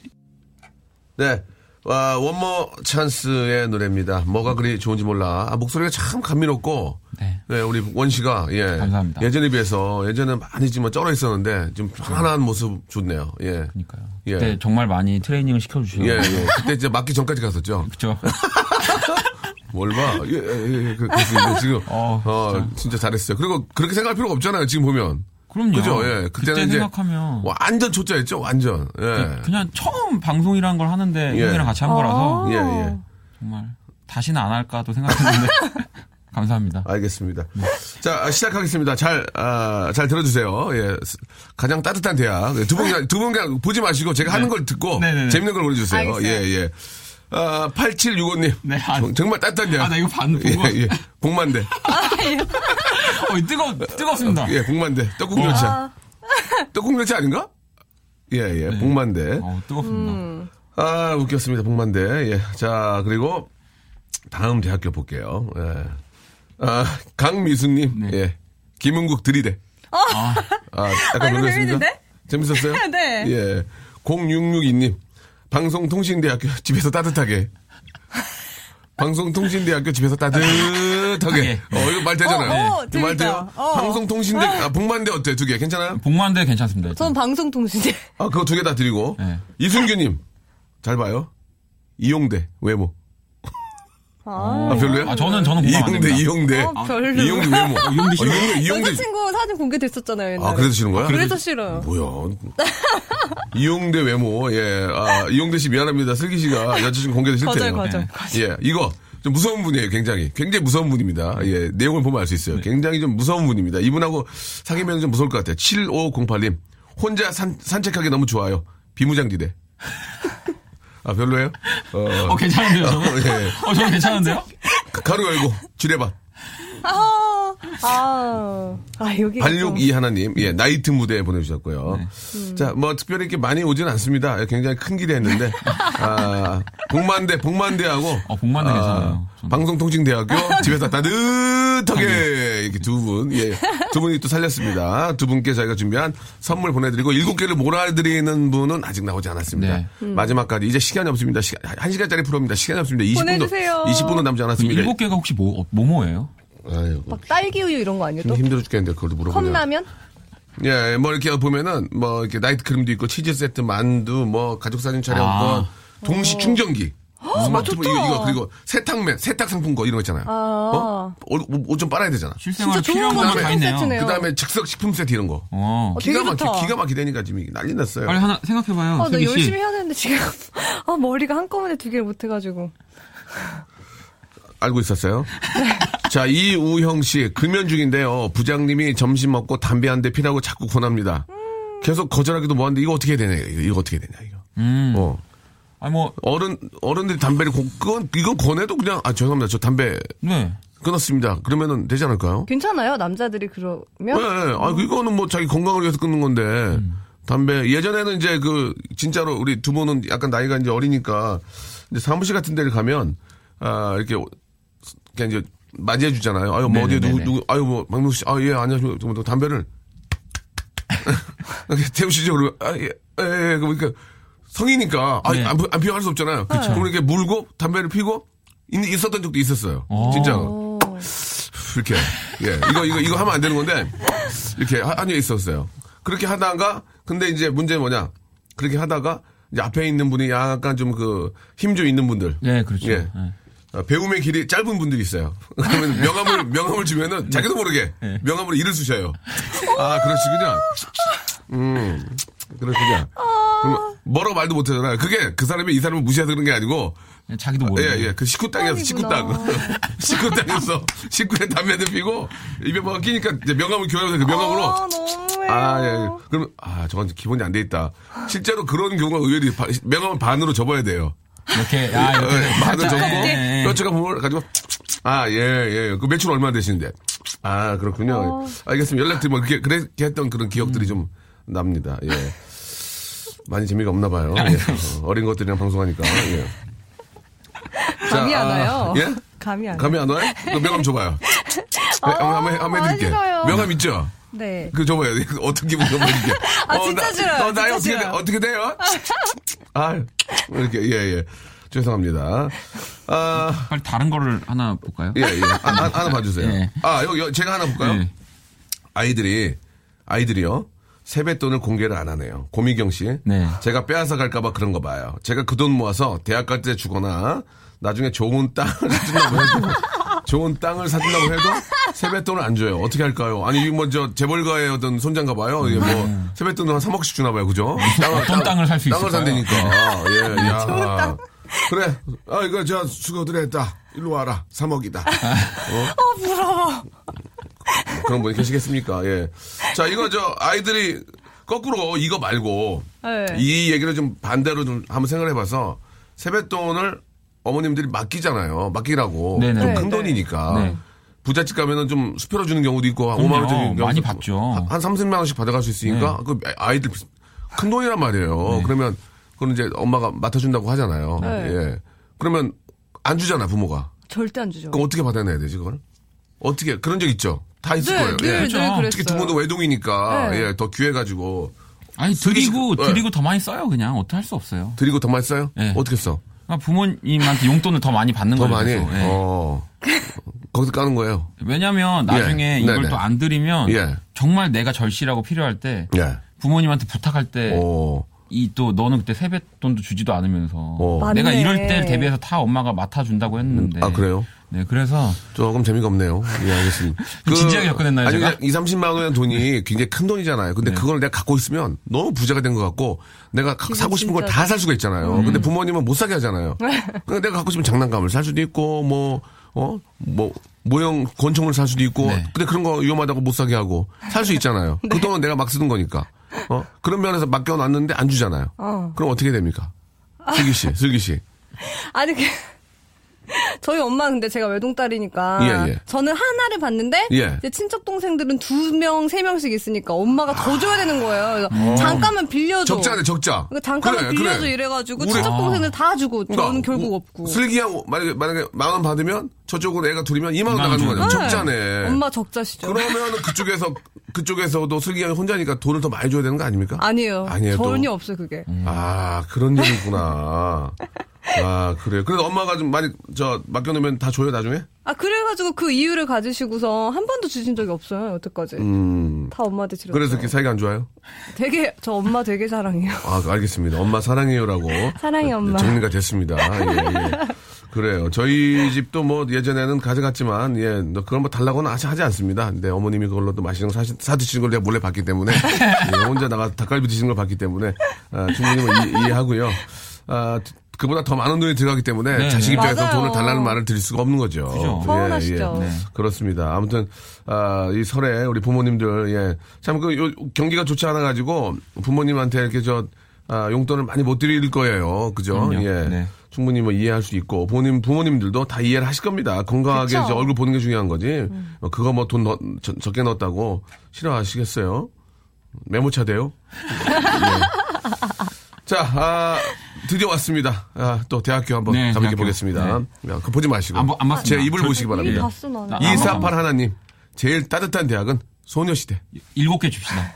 *laughs* 네. 아, 원모 찬스의 노래입니다. 뭐가 그리 좋은지 몰라. 아, 목소리가 참 감미롭고, 네. 네, 우리 원 씨가, 예. 감사합니다. 예전에 비해서, 예전에 많이 좀 쩔어 있었는데, 좀 편안한 모습 좋네요. 예. 그러니까요. 예. 그때 정말 많이 트레이닝을 시켜주시고. 예, 예. 그때 이제 맞기 전까지 갔었죠. *laughs* 그쵸. 뭘 봐. 예, 예, 예. 그, 그래서 이제 지금, 어, 어, 진짜. 잘했어요. 그리고 그렇게 생각할 필요가 없잖아요. 지금 보면. 그럼요. 그죠? 예. 그때 그때는 이제 생각하면. 완전 초짜였죠. 완전. 예. 그냥 처음 방송이라는 걸 하는데 예. 형이랑 같이 한 거라서 예, 예. 정말 다시는 안 할까도 생각했는데 *laughs* 감사합니다. 알겠습니다. 자, 아, 시작하겠습니다. 잘, 아, 잘 들어주세요. 예. 스- 가장 따뜻한 대학. 두 분, 그냥- 두분 그냥 보지 마시고 제가 하는 걸 듣고 네네네. 재밌는 걸 보내주세요. 알겠어요. 예, 예. 아, 8765님. 네, 아, 정말 따뜻한 대학. 아, 나 이거 반 보고. 예, 예. 복만대. *laughs* 어, 뜨거, 뜨겁습니다. 예, 복만대. 떡국열차. 아, 떡국열차 아닌가? 예, 예. 복만대. 어, 뜨겁습니다. 아, 웃겼습니다. 복만대. 예. 자, 그리고 다음 대학교 볼게요. 예. 아, 강미숙님. 네. 예. 김은국 들이대. 아, 아, 아, 약간 놀랐습니다. 재밌는데? 재밌었어요? *laughs* 네. 예. 0662님. 방송통신대학교 *laughs* 집에서 따뜻하게. 방송통신대학교 집에서 따뜻하게. 어, 이거 말 되잖아요. 어, 어, 이거 말 돼요? 재밌다. 어. 방송통신대, 아, 복만대 어때? 두 개. 괜찮아요? 복만대 괜찮습니다. 전 방송통신대. 아, 그거 두 개 다 드리고. 네. 이순규님. 잘 봐요. 이용대, 외모. 아, 아, 별로요? 아, 저는, 저는 공감 안 이용대, 됩니다. 이용대. 어, 별로. 이용대 외모. 이용대 싫어. 아, 이용대, 이용대. 여자친구 사진 공개됐었잖아요, 옛날에. 아, 그래서 싫은 거야? 그래서 싫어요. 뭐야. 이용대 외모, 예. 아, 이용대 씨 미안합니다. 슬기 씨가 여자친구 공개도 싫대요. 거절, 거절, 예, 이거. 좀 무서운 분이에요, 굉장히. 굉장히 무서운 분입니다. 예, 내용을 보면 알 수 있어요. 굉장히 좀 무서운 분입니다. 이분하고 사귀면 좀 무서울 것 같아요. 7508님. 혼자 산, 산책하기 너무 좋아요. 비무장지대. 아, 별로예요? 어, 어, 괜찮은데요, 저는? 어, 예. 어, 저는 괜찮은데요? 가루 열고, 지뢰밭. 아, 아, 아, 여기. 발육이 하나님, 예, 나이트 무대 보내주셨고요. 네. 자, 뭐, 특별히 이렇게 많이 오진 않습니다. 예, 굉장히 큰 길이 했는데, 아, 복만대, 복만대하고, 어, 복만대 괜찮아요. 저는. 방송통신대학교, *laughs* 집에서 따뜻하게, 이렇게 두 분, 예, 두 분이 또 살렸습니다. 두 분께 저희가 준비한 선물 보내드리고, 일곱 개를 몰아드리는 분은 아직 나오지 않았습니다. 네. 마지막까지, 이제 시간이 없습니다. 시간, 한 시간짜리 프로입니다. 시간이 없습니다. 20분도, 보내주세요. 20분도 남지 않았습니다. 일곱 개가 혹시 뭐, 뭐뭐예요? 아이고, 막 딸기 우유 이런 거 아니에요? 또? 힘들어 죽겠는데, 그걸 물어보면. 컵라면? 예, 뭐 이렇게 보면은 뭐 이렇게 나이트 크림도 있고 치즈 세트, 만두, 뭐 가족 사진 촬영권, 아. 동시 충전기. 스마트폰 좋다. 이거 이거 그리고 세탁맨, 세탁 상품권 이런 거 있잖아요. 아. 어? 옷 좀 빨아야 되잖아. 실생활 진짜 좋은 필요한 거 것만 다 있네요. 그다음에 즉석 식품 세트 이런 거. 어. 어, 기가 막히. 기가 막히다니까 지금 난리 났어요. 빨리 하나 생각해 봐요. 아, 나 슬기 씨. 열심히 해야 되는데 지금. *laughs* 아, 머리가 한꺼번에 두 개를 못 해가지고. 알고 있었어요. *laughs* 자, 이우형 씨 금연 중인데요. 부장님이 점심 먹고 담배 한 대 피라고 자꾸 권합니다. 계속 거절하기도 뭐한데 이거 어떻게 해야 되냐 이거, 이거 어떻게 해야 되냐 이거. 음. 어. 아니, 뭐, 어른 어른들이 담배를 고, 그건 이건 권해도 그냥 아 죄송합니다 저 담배 네. 끊었습니다 그러면은 되지 않을까요? 괜찮아요? 남자들이 그러면? 네, 아 이거는 뭐 자기 건강을 위해서 끊는 건데 담배 예전에는 이제 그 진짜로 우리 두 분은 약간 나이가 이제 어리니까 이제 사무실 같은 데를 가면 아 이렇게 그냥 이제 맞이해 주잖아요. 아유 뭐 어디에 누구. 누구 아유 뭐 박명수 씨 아 예 안녕하십니까 뭐 담배를 *laughs* 태우시죠 그러면 아 예 예, 그러니까 성이니까 아, 네. 안, 피- 안 피워 할 수 없잖아요. 그럼 이렇게 물고 담배를 피고 있- 있었던 적도 있었어요. 오. 진짜 어. 이렇게 예 이거 이거 이거 하면 안 되는 건데 이렇게 하- 한여 있었어요. 그렇게 하다가 근데 이제 문제는 뭐냐 그렇게 하다가 이제 앞에 있는 분이 약간 좀 그 힘 좀 있는 분들 예, 그렇죠. 예. 예. 어, 배움의 길이 짧은 분들이 있어요. *laughs* 그러면 명함을 명함을 주면은 자기도 모르게 네. 명함으로 일을 쓰셔요. 아 그러시군요. 음 그러시군요. 그럼 뭐라고 말도 못하잖아요. 그게 그 사람이 이 사람을 무시해서 그런 게 아니고 예, 자기도 모르고. 예, 예. 그 식구 땅이었어, 식구 땅. *laughs* 식구 땅에서 식구에 담배를 피고 입에 뭐가 끼니까 이제 명함을 교환해서 그 명함으로. 아. 아, 예, 예. 그럼, 아, 저건 기본이 안 돼 있다. 실제로 그런 경우가 의외로 바- 명함을 반으로 접어야 돼요. 이렇게, 아, 이렇게. 예, 예, 예. 뼈치가 부분을 가지고, 아, 예, 예. 그 매출 얼마 되시는데. 아, 그렇군요. 알겠습니다. 연락드리면 그렇게, 그렇게 했던 그런 기억들이 좀 납니다. 예. 많이 재미가 없나 봐요. 예. 어, *laughs* 어린 것들이랑 방송하니까. 예. 감이 자, 안 와요. 아, 예? 감이 안 감이 안 와요? 그 명함 줘봐요. *laughs* 네, 한번, 한번 해드릴게. 싫어요. 명함 있죠? 네. 그 줘봐요. 어떻게 기분 한번 해줄게. *laughs* 아, 진짜 나, 싫어요. 어, 나이 어떻게, 돼, 싫어요. 어떻게 돼요? 아 이렇게, 예, 예. 죄송합니다. 아, 빨리 다른 거를 하나 볼까요? 예, 예. 아, 아, 하나 봐주세요. 예. 아, 여기, 여기 제가 하나 볼까요? 네. 아이들이, 아이들이요. 세뱃돈을 공개를 안 하네요. 고미경 씨. 네. 제가 빼앗아 갈까봐 그런 거 봐요. 제가 그 돈 모아서 대학 갈 때 주거나 나중에 좋은 땅을 사준다고 해도 좋은 땅을 사준다고 해도 세뱃돈을 안 줘요. 어떻게 할까요? 아니, 이거 뭐저 재벌가의 어떤 손장가 봐요. 이게 뭐 세뱃돈을 한 3억씩 주나 봐요. 그죠? 땅을, 어떤 땅을 살수 땅을 있을까요? 산다니까. 예, 야. 그래. 아, 이거 저 수고들 했다. 일로 와라. 3억이다. 어? 부러워. 그런 분이 계시겠습니까? 예. 자, 이거 저 아이들이 거꾸로 이거 말고 네. 이 얘기를 좀 반대로 좀 한번 생각을 해봐서 세뱃돈을 어머님들이 맡기잖아요. 맡기라고. 네네. 좀 네, 큰 네. 돈이니까. 네. 부잣집 가면은 좀 수표로 주는 경우도 있고, 한 5만 원 주는 경우도 많이 있고. 받죠. 한, 한 30만 원씩 받아갈 수 있으니까 그 아이들 큰 돈이란 말이에요. 그러면 그건 이제 엄마가 맡아준다고 하잖아요. 네. 예. 그러면 안 주잖아 부모가. 절대 안 주죠. 그럼 어떻게 받아내야 되지 그걸? 어떻게 그런 적 있죠? 다 있을 네, 거예요. 늘, 예. 늘 그렇죠. 특히 두 분도 외동이니까 네. 예, 더 귀해가지고 아니 드리고 네. 드리고 더 많이 써요 그냥 어떻게 할 수 없어요. 드리고 더 많이 써요? 네. 어떻게 써? 그러니까 부모님한테 용돈을 더 많이 받는 더 거예요. 많이? 계속. 예. 어. 거기서 까는 거예요. 왜냐면 나중에 예. 이걸 네네. 또 안 드리면 예. 정말 내가 절실하고 필요할 때 예. 부모님한테 부탁할 때 오. 이 또 너는 그때 세뱃돈도 주지도 않으면서 어. 내가 맞네. 이럴 때를 대비해서 다 엄마가 맡아준다고 했는데 아, 그래요? 네 그래서 조금 재미가 없네요. 예, 알겠습니다. *laughs* 진지하게 접근했나요, 아니, 제가? 그냥 2, 30만 원의 돈이 굉장히 큰 돈이잖아요. 근데 네. 그걸 내가 갖고 있으면 너무 부자가 된 것 같고 내가 가- 사고 싶은 걸 다 살 수가 있잖아요. 음. 근데 부모님은 못 사게 하잖아요. 그러니까 내가 갖고 싶은 장난감을 살 수도 있고 뭐, 어, 뭐, 모형 권총을 살 수도 있고 네. 근데 그런 거 위험하다고 못 사게 하고 살 수 있잖아요. 그 돈은 내가 막 쓰는 거니까. 어? 그런 면에서 맡겨놨는데 안 주잖아요. 어. 그럼 어떻게 됩니까? 슬기 씨, 슬기 씨. 아니 그 *laughs* 저희 엄마 근데 제가 외동딸이니까 예, 예. 저는 하나를 받는데 예. 이제 친척 동생들은 두 명, 세 명씩 있으니까 엄마가 더 줘야 되는 거예요. 그래서 잠깐만 빌려줘. 적자네, 적자. 그러니까 잠깐만 그래, 빌려줘 그래. 이래가지고 우리- 친척 동생들 다 주고 그러니까 저는 결국 우- 없고. 슬기양 만약에 만약에 만 원 받으면 저쪽으로 애가 둘이면 2만 원 2만 원 나가는 거죠. 주는 적자네. 엄마 적자시죠. 그러면 그쪽에서 그쪽에서도 슬기 양이 혼자니까 돈을 더 많이 줘야 되는 거 아닙니까? 아니에요. 아니에요, 또? 전혀 없어요 그게. 아 그런 일이 있구나. *laughs* 아 그래요. 그래서 엄마가 좀 많이 저 맡겨놓으면 다 줘요 나중에? 아 그래가지고 그 이유를 가지시고서 한 번도 주신 적이 없어요 여태까지. 음. 다 엄마한테 드렸어요. 그래서 이렇게 사이가 안 좋아요? 되게 저 엄마 되게 사랑해요. 아 알겠습니다. 엄마 사랑해요라고 사랑해, 엄마. 정리가 됐습니다. 예, 예. *laughs* 그래요. 저희 집도 뭐 예전에는 가져갔지만 예, 너 그런 거 달라고는 하지, 하지 않습니다. 근데 어머님이 그걸로 또 맛있는 거 사, 사 드시는 걸 내가 몰래 봤기 때문에 *laughs* 예, 혼자 나가 닭갈비 드시는 걸 봤기 때문에 아, 충분히 뭐 이, 이해하고요. 아, 그보다 더 많은 돈이 들어가기 때문에 네, 자식 네. 입장에서 맞아요. 돈을 달라는 말을 드릴 수가 없는 거죠. 그죠. 서운하시죠. 네. 그렇습니다. 아무튼 아, 이 설에 우리 부모님들 예. 참그 경기가 좋지 않아 가지고 부모님한테 이렇게 저 아, 용돈을 많이 못 드릴 거예요. 그죠? 그럼요. 예. 네. 충분히 뭐 이해할 수 있고 부모님 부모님들도 다 이해를 하실 겁니다. 건강하게 그쵸. 이제 얼굴 보는 게 중요한 거지. 어, 그거 뭐 돈 적게 넣었다고 싫어하시겠어요? 메모차 돼요? 예. *laughs* 자, 아, 드디어 왔습니다. 아, 또 대학교 한번 네, 가볍게 대학교. 보겠습니다. 야, 그거 보지 마시고. 안 보- 안 봤습니다. 제 입을 저- 보시기 바랍니다. 봤어 나는. 나- 248 하나님. 제일 따뜻한 대학은 소녀시대. 일곱 개 줍시다.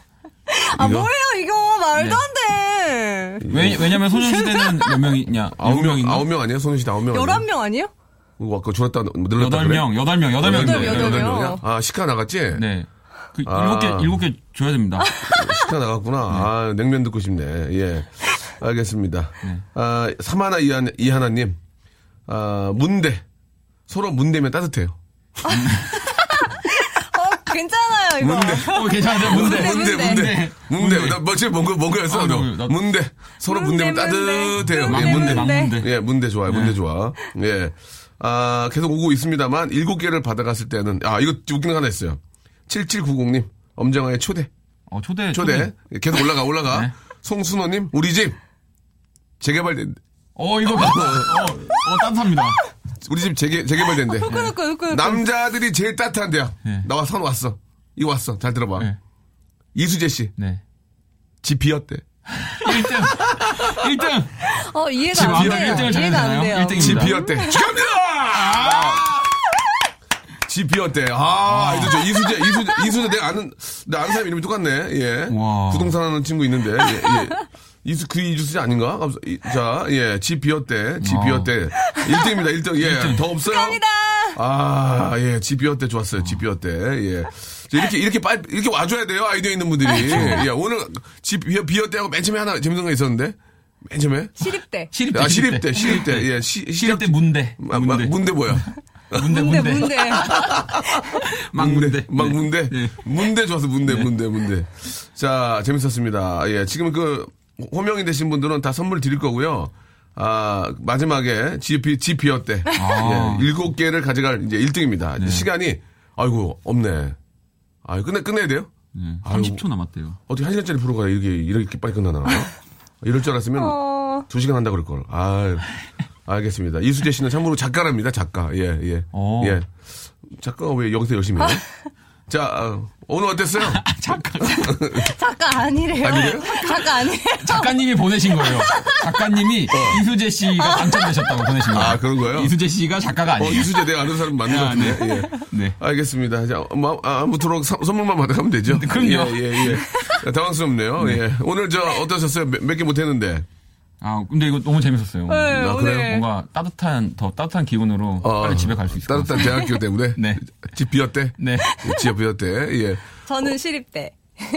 아 이거? 뭐예요 이거 말도 네. 안 돼. 왜, 왜냐면 소녀시대는 몇 명이냐? 아홉 명? 아홉 명 아니에요? 소녀시대 아홉 명. 11명 아니에요? 뭐, 아까 줄었다, 늘렸다. 여덟 그래? 명, 여덟 명, 여덟 여덟 명인데. 여덟 명. 명이야? 아, 시카 나갔지? 네. 그 아. 일곱 개, 일곱 개 줘야 됩니다. 시카 나갔구나. 아, 냉면 듣고 싶네. 예. 알겠습니다. 네. 아, 사마나 이하나, 이하나님. 아, 문대. 서로 문대면 따뜻해요. 어 괜찮아요 이거. 문대. 어, 괜찮아요. 문대, 문대, 문대. 문대. 문대. 나 뭐, 지금 뭔가, 뭔가였어? 아, 너. 나- 나- 문대. 서로 문대면 문대, 따뜻해요. 문대. 예, 문대. 막문대, 막문대. 예, 문대 좋아요. 문대 네. 좋아. 예. 아, 계속 오고 있습니다만, 일곱 개를 받아갔을 때는, 아, 이거 웃기는 거 하나 있어요. 7790님, 엄정화의 초대. 어, 초대. 초대. 계속 올라가, 올라가. 네. 송순호님, 우리 집. 재개발, 어, 이거. 어, 어, 따뜻합니다. 우리 집 재개, 재개발된대. 그러니까 그러니까. 남자들이 제일 따뜻한 대학. 네. 나와 선 왔어. 이거 왔어. 잘 들어봐. 네. 이수재 씨, 네. 집 비었대. 1등! 1등! 어, 이해가 안 돼요. 1등을 이해가 안. 돼요. 1등입니다. 지 비었대. 축하합니다! 지 비었대. 아, 이수재, 이수재, 이수재 내가 아는, 내 아는 사람 이름이 똑같네. 예. 와. 부동산 하는 친구 있는데. 예, 예. 이수, 그 이수재 아닌가? 이- 자, 예. 지 비었대. 지 아. 비었대. 1등입니다, 1등. 예. 더 없어요? 감사합니다. 아, 예. 지 비었대 좋았어요. 지 비었대. 예. 자, 이렇게, 이렇게 빨리, 이렇게 와줘야 돼요. 아이디어 있는 분들이. 예. 오늘 지 비- 비었대 하고 맨 처음에 하나 재밌는 거 있었는데. 맨 처음에? 시립대. 시립대. 아, 시립대, 시립대. 예. 시, 시립대 문대. 아, 마- 문대. 문대 뭐야? 문대, 문대, 문대. 문대. *laughs* 막 문대. 막 네. 문대. 네. 문대 좋아서 문대, 문대, 문대. 자, 재밌었습니다. 예, 지금 그 호명이 되신 분들은 다 선물 드릴 거고요. 아, 마지막에 GP, GP어 때. 아. *laughs* 예, 일곱 개를 가져갈 이제 1등입니다. 시간이, 아이고, 없네. 아, 끝내, 끝내야 돼요? 네, 아이고. 30초 남았대요. 어떻게 한 시간짜리 프로가 이렇게, 이렇게 빨리 끝나나? *laughs* 이럴 줄 알았으면 어, 두 시간 한다 그럴 걸. 아, 알겠습니다. 이수재 씨는 참고로 작가랍니다. 작가. 예, 예. 오. 예. 작가가 왜 여기서 열심히 해요? *laughs* 자, 어, 오늘 어땠어요? *laughs* *laughs* 작가 아니래요. 아니래요? 작가 아니래요. 작가님이 보내신 거예요. 작가님이 이수재 씨가 당첨되셨다고 보내신 거예요. 어. 아, 그런 거예요? 이수재 씨가 작가가 어, 아니에요. 이수재 내가 아는 사람 맞는 것 아, 같은데. 예. *laughs* 네. 알겠습니다. 자, 뭐, 아, 아무쪼록 선- 선물만 받아가면 되죠. 그럼요. 예, 예, 예. 당황스럽네요. 예. 오늘 저 어떠셨어요? 몇 개 못했는데. 아, 근데 이거 너무 재밌었어요. 네, 아. 그래요? 뭔가 따뜻한, 더 따뜻한 기분으로 어, 빨리 집에 갈 수 있을 것 따뜻한 같아요. 대학교 때문에. *laughs* 네. 집 비었대. 네. 집 비었대. 예. 저는 시립대.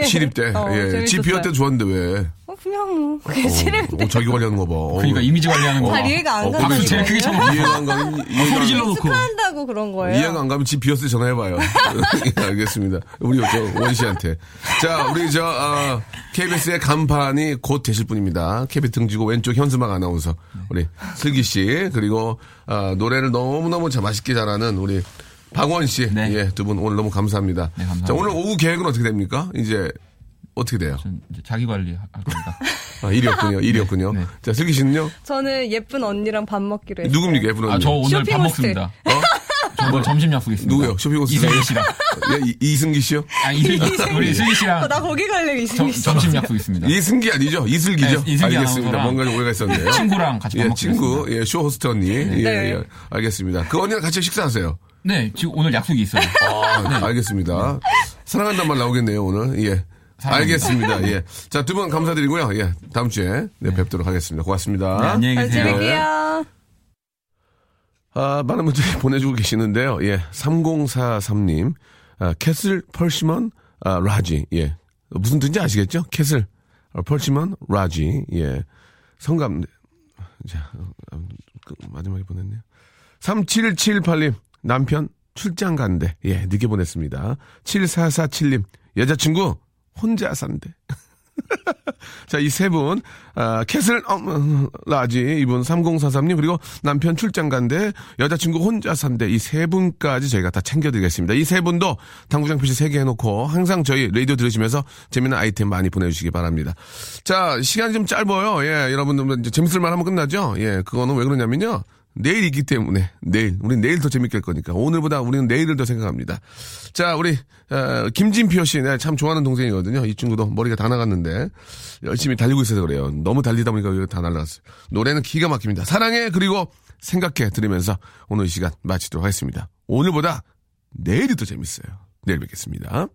시립 때. 어, 예. 집 재밌었어요. 비었 때 좋았는데 왜? 어, 그냥 뭐. 그냥 시립대. 어, 자기 관리하는 거 봐. 어. 그러니까 이미지 관리하는 거. 잘 이해가 안 어, 가요. 그게 제일 그게 참 이해가 안 가면 소리 안 질러 놓고. 축하한다고 그런 거예요. 이해가 안 가면 집 비었을 때 전화해봐요. *laughs* *laughs* 예, 알겠습니다. 우리 저 원 씨한테. 자, 우리 저 어, KBS의 간판이 곧 되실 분입니다. KBS 등지고 왼쪽 현수막 아나운서 우리 슬기 씨 그리고 어, 노래를 너무 너무 참 맛있게 잘하는 우리 박원 씨. 네. 예, 두 분 오늘 너무 감사합니다. 네, 감사합니다. 자, 오늘 오후 계획은 어떻게 됩니까? 이제 어떻게 돼요? 자기 관리 할 겁니다. *laughs* 아, 일이었군요. 일이었군요. 네. 자, 슬기 씨는요? 저는 예쁜 언니랑 밥 먹기로 했어요. 누굽니까, 예쁜 언니? 아, 저 오늘 밥 먹습니다. 어? 저 오늘 점심 약속 있습니다. 누구요? 쇼핑 호스트? 이승기 씨랑. 예, 이- 이승기 씨요? 아, 이슬기, 우리 슬기 어, 씨랑 나 거기 갈래, 점, 이승기 씨. 점심 약속 있습니다. 이승기 아니죠? 이슬기죠? 네, 이슬기 알겠습니다. 뭔가 좀 오해가 있었네요. 친구랑 같이 밥 예, 친구. 예, 쇼 호스트 언니. 예, 네. 예, 알겠습니다. 그 언니랑 같이 식사하세요. 네, 지금 오늘 약속이 있어요. 아, 알겠습니다. 사랑한다는 말 나오겠네요, 오늘. 예. 사랑합니다. 알겠습니다. 예. 자, 두 분 감사드리고요. 예. 다음 주에 네, 뵙도록 하겠습니다. 고맙습니다. 네, 안녕히 잘 계세요. 지낼게요. 아, 많은 분들이 *laughs* 보내주고 계시는데요. 예. 3043님. 아, castle persimmon 아, large. 예. 무슨 뜻인지 아시겠죠? castle 어, persimmon large. 예. 성감. 자, 어, 그 마지막에 보냈네요. 3778님. 남편 출장 간대. 예, 늦게 보냈습니다. 7447님. 여자친구 혼자 산대. *laughs* 자, 이 세 분, 아, castle, 어, 어, large, 이분 3043님, 그리고 남편 출장 간대, 여자친구 혼자 산대, 이세 분까지 저희가 다 챙겨드리겠습니다. 이 세 분도 당구장 표시 세 개 해놓고 항상 저희 라디오 들으시면서 재밌는 아이템 많이 보내주시기 바랍니다. 자, 시간이 좀 짧아요. 예, 여러분들 이제 재밌을만 하면 끝나죠? 예, 그거는 왜 그러냐면요. 내일 있기 때문에 내일 우리 내일 더 재밌게 할 거니까 오늘보다 우리는 내일을 더 생각합니다. 자 우리 어, 김진표 씨 내가 참 좋아하는 동생이거든요. 이 친구도 머리가 다 나갔는데 열심히 달리고 있어서 그래요. 너무 달리다 보니까 다 날라갔어요. 노래는 기가 막힙니다. 사랑해 그리고 생각해 들으면서 오늘 이 시간 마치도록 하겠습니다. 오늘보다 내일이 더 재밌어요. 내일 뵙겠습니다.